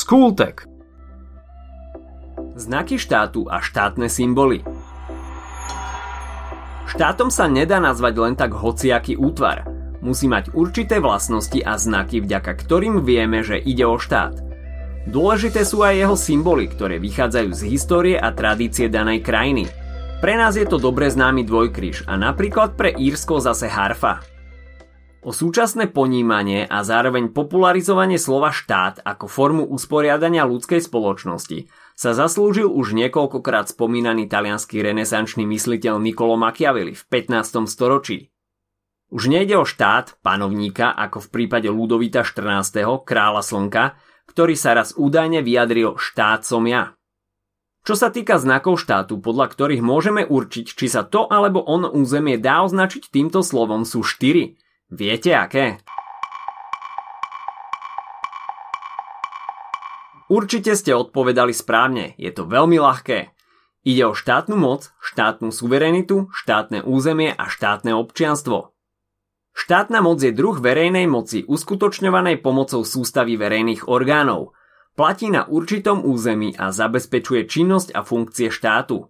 Skultek Znaky štátu a štátne symboly Štátom sa nedá nazvať len tak hociaký útvar. Musí mať určité vlastnosti a znaky, vďaka ktorým vieme, že ide o štát. Dôležité sú aj jeho symboly, ktoré vychádzajú z histórie a tradície danej krajiny. Pre nás je to dobre známy dvojkryž a napríklad pre Írsko zase harfa. O súčasné ponímanie a zároveň popularizovanie slova štát ako formu usporiadania ľudskej spoločnosti sa zaslúžil už niekoľkokrát spomínaný talianský renesančný mysliteľ Niccolo Machiavelli v 15. storočí. Už nejde o štát, panovníka, ako v prípade Ludovita 14. kráľa slnka, ktorý sa raz údajne vyjadril štát som ja. Čo sa týka znakov štátu, podľa ktorých môžeme určiť, či sa to alebo on územie dá označiť týmto slovom, sú štyri – Viete aké? Určite ste odpovedali správne, je to veľmi ľahké. Ide o štátnu moc, štátnu suverenitu, štátne územie a štátne občianstvo. Štátna moc je druh verejnej moci uskutočňovanej pomocou sústavy verejných orgánov. Platí na určitom území a zabezpečuje činnosť a funkcie štátu.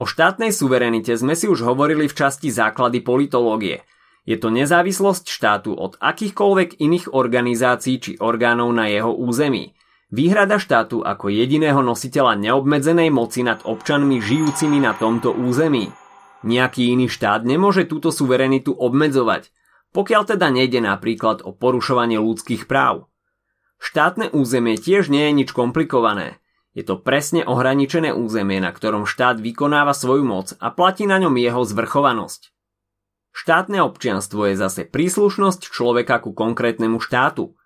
O štátnej suverenite sme si už hovorili v časti základy politológie – je to nezávislosť štátu od akýchkoľvek iných organizácií či orgánov na jeho území. Výhrada štátu ako jediného nositeľa neobmedzenej moci nad občanmi žijúcimi na tomto území. Nejaký iný štát nemôže túto suverenitu obmedzovať, pokiaľ teda nejde napríklad o porušovanie ľudských práv. Štátne územie tiež nie je nič komplikované. Je to presne ohraničené územie, na ktorom štát vykonáva svoju moc a platí na ňom jeho zvrchovanosť. Štátne občianstvo je zase príslušnosť človeka ku konkrétnemu štátu.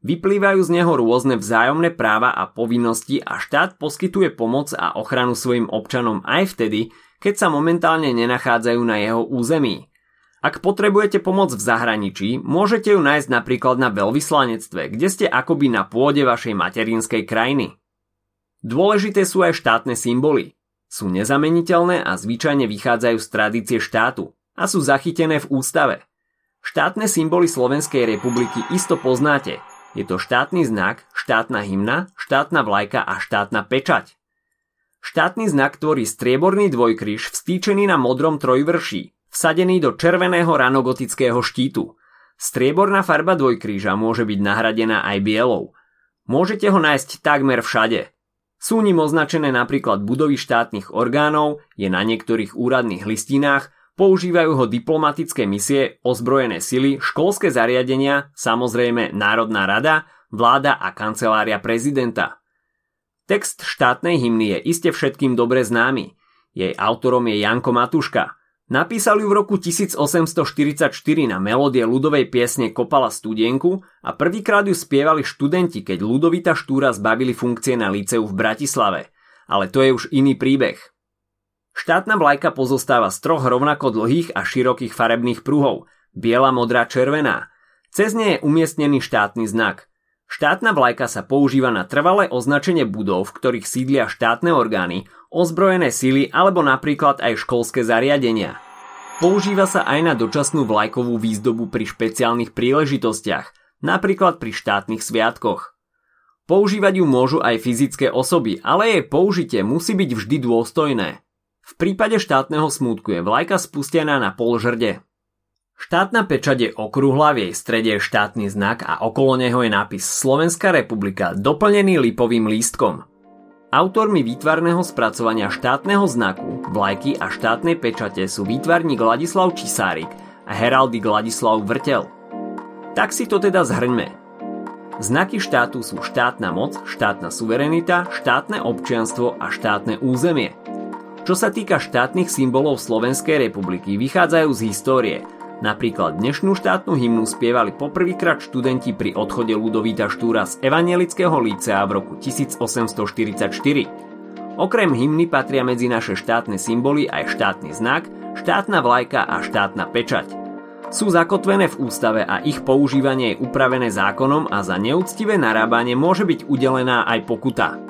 Vyplývajú z neho rôzne vzájomné práva a povinnosti a štát poskytuje pomoc a ochranu svojim občanom aj vtedy, keď sa momentálne nenachádzajú na jeho území. Ak potrebujete pomoc v zahraničí, môžete ju nájsť napríklad na veľvyslanectve, kde ste akoby na pôde vašej materinskej krajiny. Dôležité sú aj štátne symboly. Sú nezameniteľné a zvyčajne vychádzajú z tradície štátu a sú zachytené v ústave. Štátne symboly Slovenskej republiky isto poznáte. Je to štátny znak, štátna hymna, štátna vlajka a štátna pečať. Štátny znak tvorí strieborný dvojkryž vstýčený na modrom trojvrší, vsadený do červeného ranogotického štítu. Strieborná farba dvojkríža môže byť nahradená aj bielou. Môžete ho nájsť takmer všade. Sú ním označené napríklad budovy štátnych orgánov, je na niektorých úradných listinách, Používajú ho diplomatické misie, ozbrojené sily, školské zariadenia, samozrejme Národná rada, vláda a kancelária prezidenta. Text štátnej hymny je iste všetkým dobre známy. Jej autorom je Janko Matuška. Napísal ju v roku 1844 na melódie ľudovej piesne Kopala studienku a prvýkrát ju spievali študenti, keď Ludovita Štúra zbavili funkcie na liceu v Bratislave. Ale to je už iný príbeh. Štátna vlajka pozostáva z troch rovnako dlhých a širokých farebných pruhov, biela, modrá, červená. Cez ne je umiestnený štátny znak. Štátna vlajka sa používa na trvalé označenie budov, v ktorých sídlia štátne orgány, ozbrojené sily alebo napríklad aj školské zariadenia. Používa sa aj na dočasnú vlajkovú výzdobu pri špeciálnych príležitostiach, napríklad pri štátnych sviatkoch. Používať ju môžu aj fyzické osoby, ale jej použitie musí byť vždy dôstojné. V prípade štátneho smútku je vlajka spustená na polžrde. Štátna pečať je okrúhla, v jej strede je štátny znak a okolo neho je nápis Slovenská republika doplnený lipovým lístkom. Autormi výtvarného spracovania štátneho znaku, vlajky a štátnej pečate sú výtvarník Ladislav Čisárik a heraldik Ladislav Vrtel. Tak si to teda zhrňme. Znaky štátu sú štátna moc, štátna suverenita, štátne občianstvo a štátne územie. Čo sa týka štátnych symbolov Slovenskej republiky, vychádzajú z histórie. Napríklad dnešnú štátnu hymnu spievali poprvýkrát študenti pri odchode Ludovíta Štúra z Evangelického lícea v roku 1844. Okrem hymny patria medzi naše štátne symboly aj štátny znak, štátna vlajka a štátna pečať. Sú zakotvené v ústave a ich používanie je upravené zákonom a za neúctivé narábanie môže byť udelená aj pokuta.